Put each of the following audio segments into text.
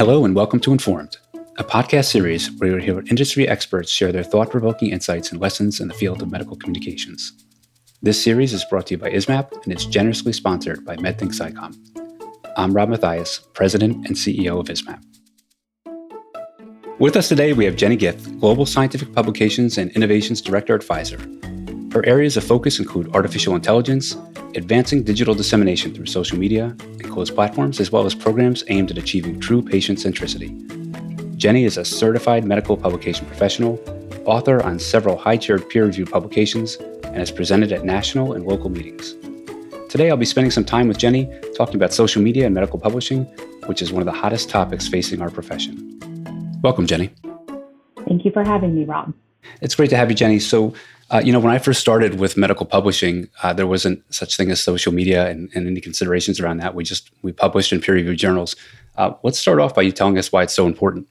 Hello, and welcome to Informed, a podcast series where you'll hear industry experts share their thought provoking insights and lessons in the field of medical communications. This series is brought to you by ISMPP and is generously sponsored by MedThink SciCom. I'm Rob Matheis, President and CEO of ISMPP. With us today, we have Jenny Ghith, Global Scientific Publications and Innovations Director at Pfizer. Her areas of focus include artificial intelligence, advancing digital dissemination through social media and closed platforms, as well as programs aimed at achieving true patient centricity. Jenny is a certified medical publication professional, author on several high tiered peer reviewed publications, and has presented at national and local meetings. Today, I'll be spending some time with Jenny talking about social media and medical publishing, which is one of the hottest topics facing our profession. Welcome, Jenny. Thank you for having me, Rob. It's great to have you, Jenny. So, uh, you know, when I first started with medical publishing, uh, there wasn't such thing as social media and, and, any considerations around that. We just we published in peer-reviewed journals. Uh, let's start off by you telling us why it's so important.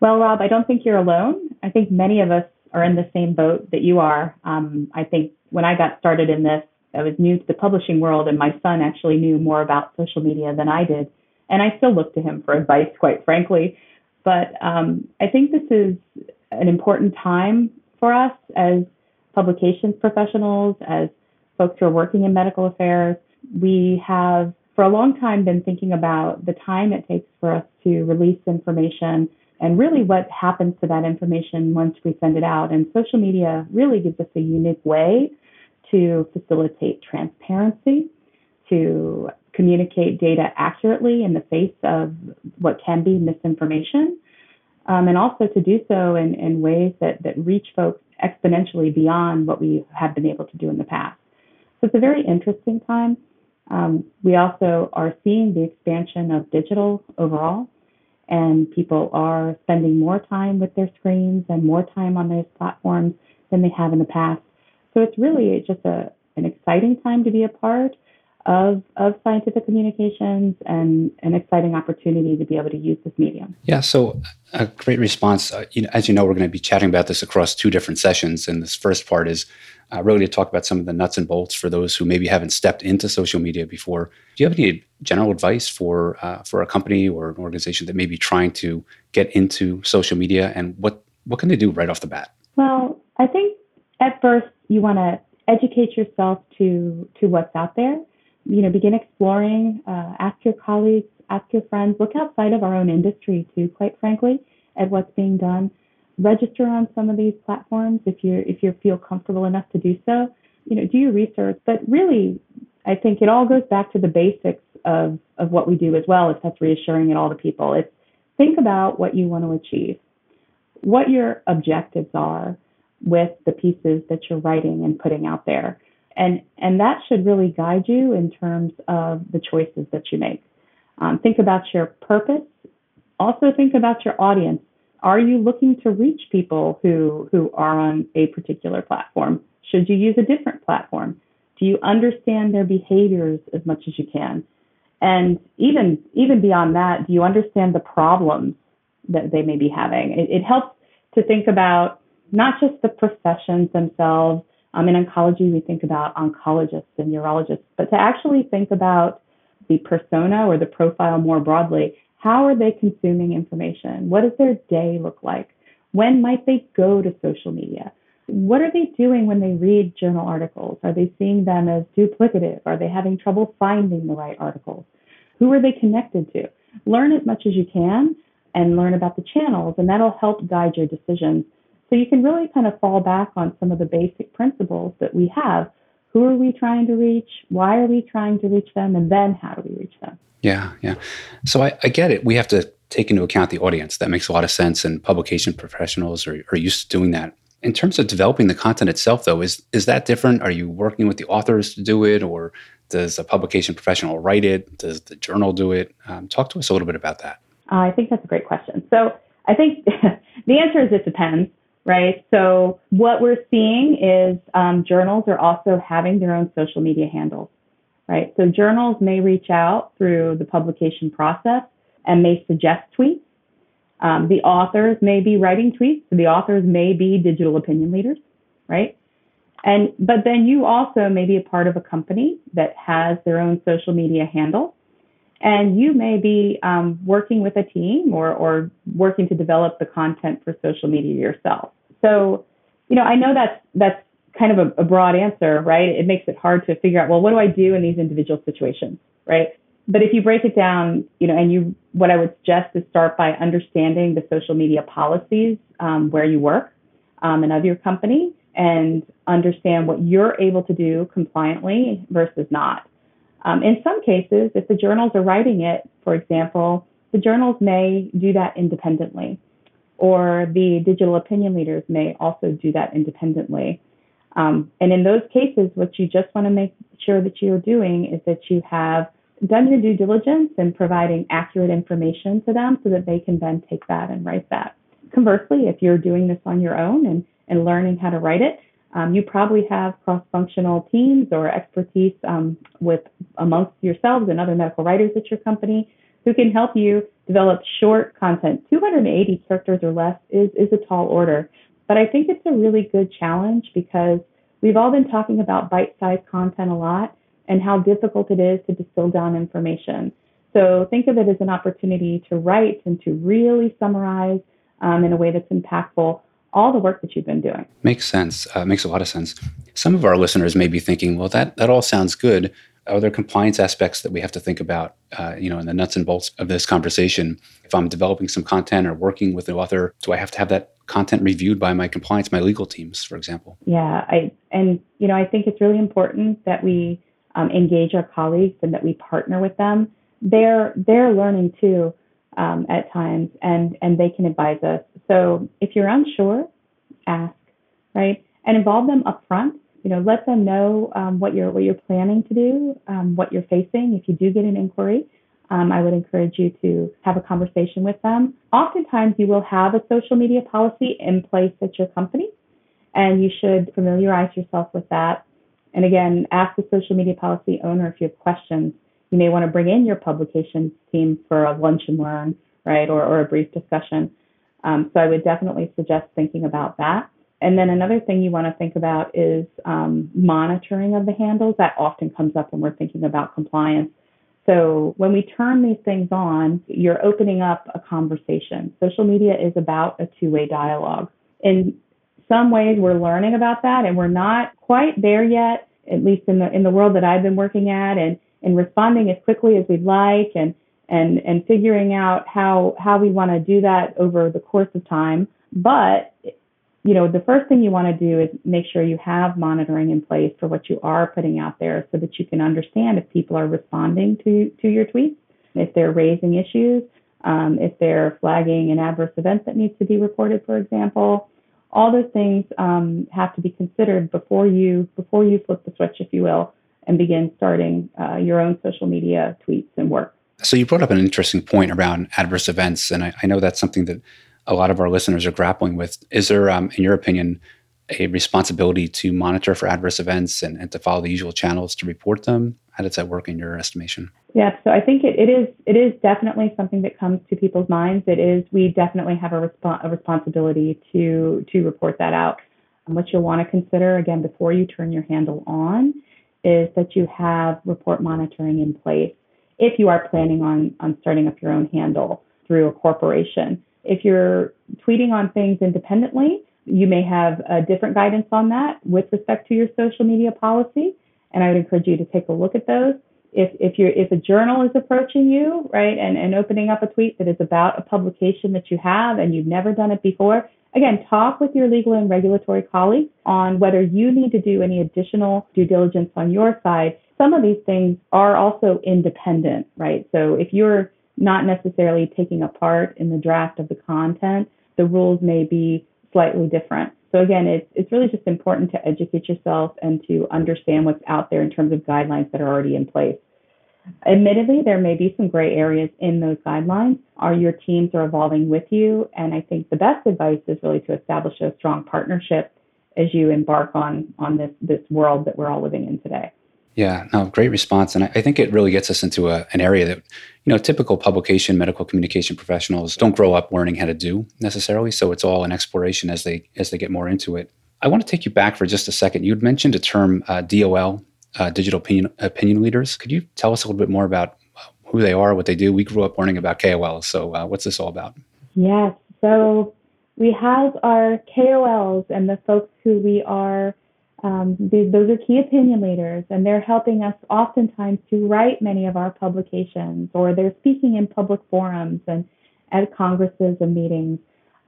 Well, Rob, I don't think you're alone. I think many of us are in the same boat that you are. Um, I think when I got started in this, I was new to the publishing world, and my son actually knew more about social media than I did. And I still look to him for advice, quite frankly. But um, I think this is an important time for us as publications professionals, as folks who are working in medical affairs. We have, for a long time, been thinking about the time it takes for us to release information and really what happens to that information once we send it out. And social media really gives us a unique way to facilitate transparency, to communicate data accurately in the face of what can be misinformation, um, and also to do so in, in ways that, that reach folks exponentially beyond what we have been able to do in the past. So it's a very interesting time. Um, we also are seeing the expansion of digital overall, and people are spending more time with their screens and more time on those platforms than they have in the past. So it's really just a, an exciting time to be a part of, of scientific communications and an exciting opportunity to be able to use this medium. Yeah, so a great response. Uh, you know, as you know, we're going to be chatting about this across two different sessions. And this first part is uh, really to talk about some of the nuts and bolts for those who maybe haven't stepped into social media before. Do you have any general advice for uh, for a company or an organization that may be trying to get into social media, and what what can they do right off the bat? Well, I think at first you want to educate yourself to to what's out there you know, begin exploring, uh, ask your colleagues, ask your friends, look outside of our own industry too, quite frankly, at what's being done. Register on some of these platforms if you if you feel comfortable enough to do so. You know, do your research, but really, I think it all goes back to the basics of of what we do as well. If that's reassuring at all to people, it's think about what you want to achieve, what your objectives are with the pieces that you're writing and putting out there and and that should really guide you in terms of the choices that you make. Um, think about your purpose. Also think about your audience. Are you looking to reach people who who are on a particular platform? Should you use a different platform? Do you understand their behaviors as much as you can? And even even beyond that, do you understand the problems that they may be having? It, it helps to think about not just the professions themselves, um, in oncology, we think about oncologists and urologists, but to actually think about the persona or the profile more broadly, how are they consuming information? What does their day look like? When might they go to social media? What are they doing when they read journal articles? Are they seeing them as duplicative? Are they having trouble finding the right articles? Who are they connected to? Learn as much as you can and learn about the channels, and that'll help guide your decisions so you can really kind of fall back on some of the basic principles that we have. Who are we trying to reach? Why are we trying to reach them? And then how do we reach them? Yeah, yeah. So I, I get it. We have to take into account the audience. That makes a lot of sense. And publication professionals are, are used to doing that. In terms of developing the content itself, though, is is that different? Are you working with the authors to do it, or does a publication professional write it? Does the journal do it? Um, talk to us a little bit about that. Uh, I think that's a great question. So I think the answer is it depends right? So what we're seeing is um, journals are also having their own social media handles, right? So journals may reach out through the publication process and may suggest tweets. Um, the authors may be writing tweets. So the authors may be digital opinion leaders, right? And but then you also may be a part of a company that has their own social media handle, And you may be um, working with a team or, or working to develop the content for social media yourself. So, you know, I know that's that's kind of a, a broad answer, right? It makes it hard to figure out, well, what do I do in these individual situations, right? But if you break it down, you know, and you, what I would suggest is start by understanding the social media policies um, where you work um, and of your company, and understand what you're able to do compliantly versus not. Um, in some cases, if the journals are writing it, for example, the journals may do that independently, or the digital opinion leaders may also do that independently. Um, and in those cases, what you just want to make sure that you're doing is that you have done your due diligence in providing accurate information to them so that they can then take that and write that. Conversely, if you're doing this on your own and, and learning how to write it, um, you probably have cross-functional teams or expertise um, with amongst yourselves and other medical writers at your company who can help you develop short content. 280 characters or less is, is a tall order, but I think it's a really good challenge because we've all been talking about bite-sized content a lot and how difficult it is to distill down information. So think of it as an opportunity to write and to really summarize um, in a way that's impactful all the work that you've been doing. Makes sense. Uh, makes a lot of sense. Some of our listeners may be thinking, well, that, that all sounds good. Are there compliance aspects that we have to think about, uh, you know, in the nuts and bolts of this conversation? If I'm developing some content or working with an author, do I have to have that content reviewed by my compliance, my legal teams, for example? Yeah, I and you know, I think it's really important that we um, engage our colleagues and that we partner with them. They're they're learning too um, at times, and and they can advise us. So if you're unsure, ask, right, and involve them up front. You know, let them know um, what you're what you're planning to do, um, what you're facing. If you do get an inquiry, um, I would encourage you to have a conversation with them. Oftentimes, you will have a social media policy in place at your company, and you should familiarize yourself with that and again, ask the social media policy owner if you have questions. You may want to bring in your publications team for a lunch and learn, right, or, or a brief discussion. Um, so I would definitely suggest thinking about that. And then another thing you want to think about is um, monitoring of the handles. That often comes up when we're thinking about compliance. So when we turn these things on, you're opening up a conversation. Social media is about a two way dialogue. In some ways, we're learning about that, and we're not quite there yet at least in the in the world that I've been working at, and and responding as quickly as we'd like, and and and figuring out how how we want to do that over the course of time. But you know, the first thing you want to do is make sure you have monitoring in place for what you are putting out there, so that you can understand if people are responding to to your tweets, if they're raising issues, um, if they're flagging an adverse event that needs to be reported, for example all those things um, have to be considered before you before you flip the switch, if you will, and begin starting uh, your own social media tweets and work. So you brought up an interesting point around adverse events, and I, I know that's something that a lot of our listeners are grappling with. Is there, um, in your opinion, a responsibility to monitor for adverse events and, and to follow the usual channels to report them? How does that work in your estimation? Yeah, so I think it, it is it is definitely something that comes to people's minds. It is we definitely have a, resp- a responsibility to to report that out. And what you'll want to consider again before you turn your handle on is that you have report monitoring in place if you are planning on on starting up your own handle through a corporation. If you're tweeting on things independently, you may have a different guidance on that with respect to your social media policy, and I would encourage you to take a look at those. If if you if a journal is approaching you, right, and, and opening up a tweet that is about a publication that you have and you've never done it before, again, talk with your legal and regulatory colleagues on whether you need to do any additional due diligence on your side. Some of these things are also independent, right? So if you're not necessarily taking a part in the draft of the content, the rules may be slightly different. So again, it's, it's really just important to educate yourself and to understand what's out there in terms of guidelines that are already in place. Admittedly, there may be some gray areas in those guidelines. Are your teams are evolving with you? And I think the best advice is really to establish a strong partnership as you embark on on this this world that we're all living in today. Yeah, no, great response, and I, I think it really gets us into a, an area that you know typical publication medical communication professionals don't grow up learning how to do necessarily. So it's all an exploration as they as they get more into it. I want to take you back for just a second. You'd mentioned a term uh, DOL, uh, digital opinion opinion leaders. Could you tell us a little bit more about who they are, what they do. We grew up learning about KOLs. So, uh, what's this all about? Yes. So, we have our KOLs and the folks who we are, um, these, those are key opinion leaders, and they're helping us oftentimes to write many of our publications, or they're speaking in public forums and at congresses and meetings.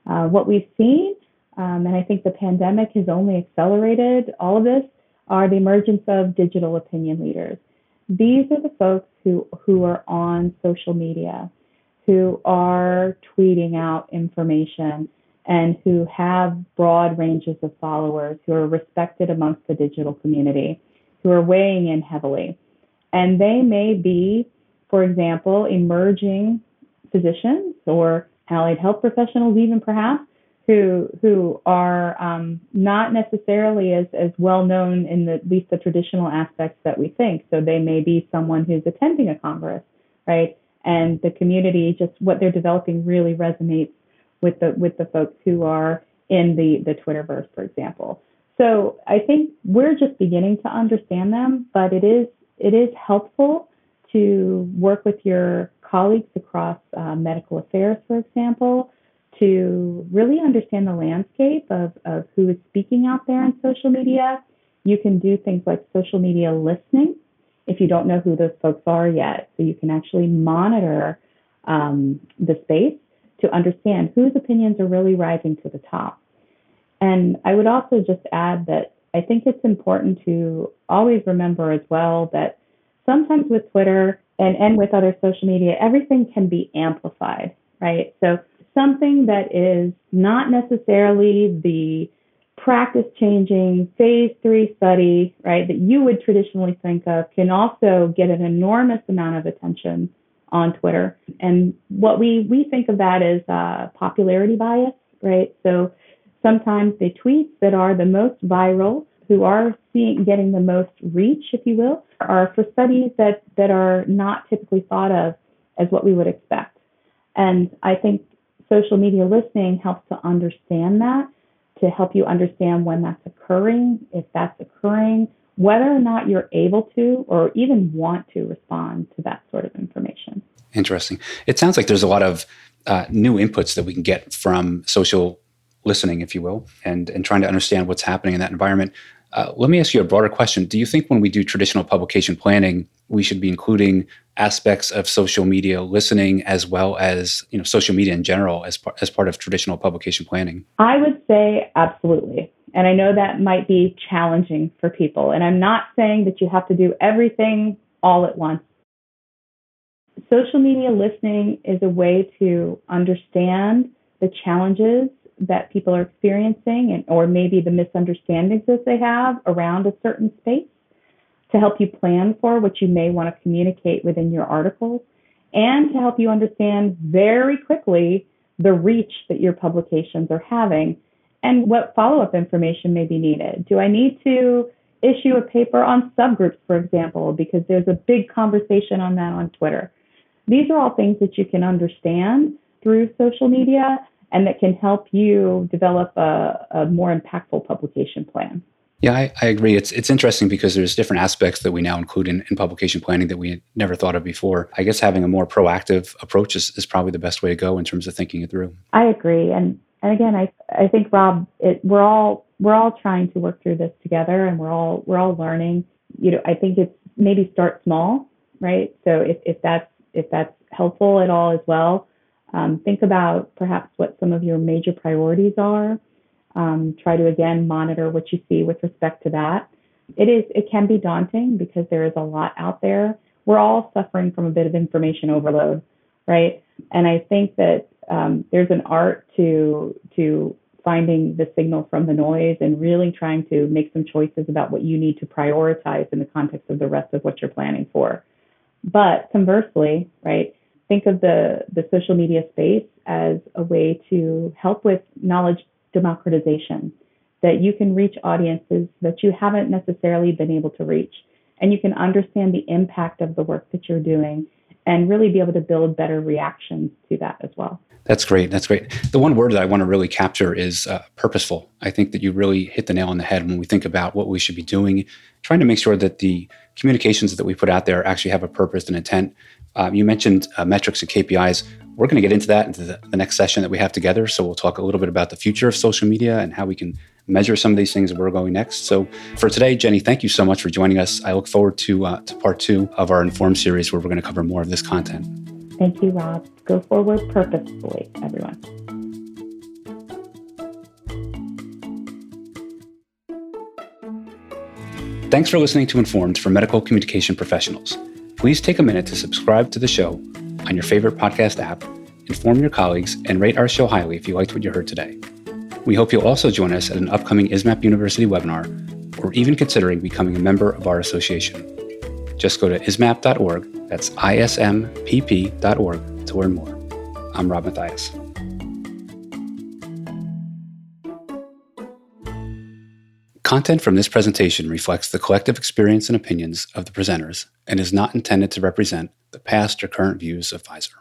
Uh, what we've seen, um, and I think the pandemic has only accelerated all of this, are the emergence of digital opinion leaders. These are the folks who, who are on social media, who are tweeting out information, and who have broad ranges of followers, who are respected amongst the digital community, who are weighing in heavily. And they may be, for example, emerging physicians or allied health professionals, even perhaps, who who are um, not necessarily as, as well known in the, at least the traditional aspects that we think. So they may be someone who's attending a congress, right? And the community, just what they're developing, really resonates with the with the folks who are in the the Twitterverse, for example. So I think we're just beginning to understand them, but it is it is helpful to work with your colleagues across uh, medical affairs, for example, to really understand the landscape of, of who is speaking out there on social media. You can do things like social media listening if you don't know who those folks are yet. So you can actually monitor um, the space to understand whose opinions are really rising to the top. And I would also just add that I think it's important to always remember as well that sometimes with Twitter and, and with other social media, everything can be amplified, right? So something that is not necessarily the practice changing phase three study, right, that you would traditionally think of can also get an enormous amount of attention on Twitter. And what we, we think of that as uh, popularity bias, right? So sometimes the tweets that are the most viral, who are seeing, getting the most reach, if you will, are for studies that, that are not typically thought of as what we would expect. And I think social media listening helps to understand that, to help you understand when that's occurring, if that's occurring, whether or not you're able to or even want to respond to that sort of information. Interesting. It sounds like there's a lot of uh, new inputs that we can get from social listening, if you will, and, and trying to understand what's happening in that environment. Uh, let me ask you a broader question. Do you think when we do traditional publication planning, we should be including aspects of social media listening as well as you know social media in general as, par- as part of traditional publication planning? I would say absolutely. And I know that might be challenging for people. And I'm not saying that you have to do everything all at once. Social media listening is a way to understand the challenges that people are experiencing and or maybe the misunderstandings that they have around a certain space to help you plan for what you may want to communicate within your articles and to help you understand very quickly the reach that your publications are having and what follow-up information may be needed. Do I need to issue a paper on subgroups, for example, because there's a big conversation on that on Twitter? These are all things that you can understand through social media and that can help you develop a, a more impactful publication plan. Yeah, I, I, agree. It's it's interesting because there's different aspects that we now include in, in publication planning that we never thought of before. I guess having a more proactive approach is, is probably the best way to go in terms of thinking it through. I agree, and and again, I I think Rob, it, we're all we're all trying to work through this together, and we're all we're all learning. You know, I think it's maybe start small, right? So if if that's if that's helpful at all as well, um, think about perhaps what some of your major priorities are. Um, try to again monitor what you see with respect to that. It is it can be daunting because there is a lot out there. We're all suffering from a bit of information overload, right? And I think that um, there's an art to to finding the signal from the noise and really trying to make some choices about what you need to prioritize in the context of the rest of what you're planning for. But conversely, right, think of the, the social media space as a way to help with knowledge democratization, that you can reach audiences that you haven't necessarily been able to reach. And you can understand the impact of the work that you're doing and really be able to build better reactions to that as well. That's great. That's great. The one word that I want to really capture is uh, purposeful. I think that you really hit the nail on the head when we think about what we should be doing, trying to make sure that the communications that we put out there actually have a purpose and intent. Uh, you mentioned uh, metrics and KPIs. We're going to get into that into the, the, next session that we have together. So we'll talk a little bit about the future of social media and how we can measure some of these things where we're going next. So for today, Jenny, thank you so much for joining us. I look forward to, uh, to part two of our Inform series where we're going to cover more of this content. Thank you, Rob. Go forward purposefully, everyone. Thanks for listening to Informed for Medical Communication Professionals. Please take a minute to subscribe to the show on your favorite podcast app, inform your colleagues, and rate our show highly if you liked what you heard today. We hope you'll also join us at an upcoming ISMPP University webinar or even considering becoming a member of our association. Just go to ismpp.org that's ismpp.org to learn more. I'm Rob Matheis. Content from this presentation reflects the collective experience and opinions of the presenters and is not intended to represent the past or current views of Pfizer.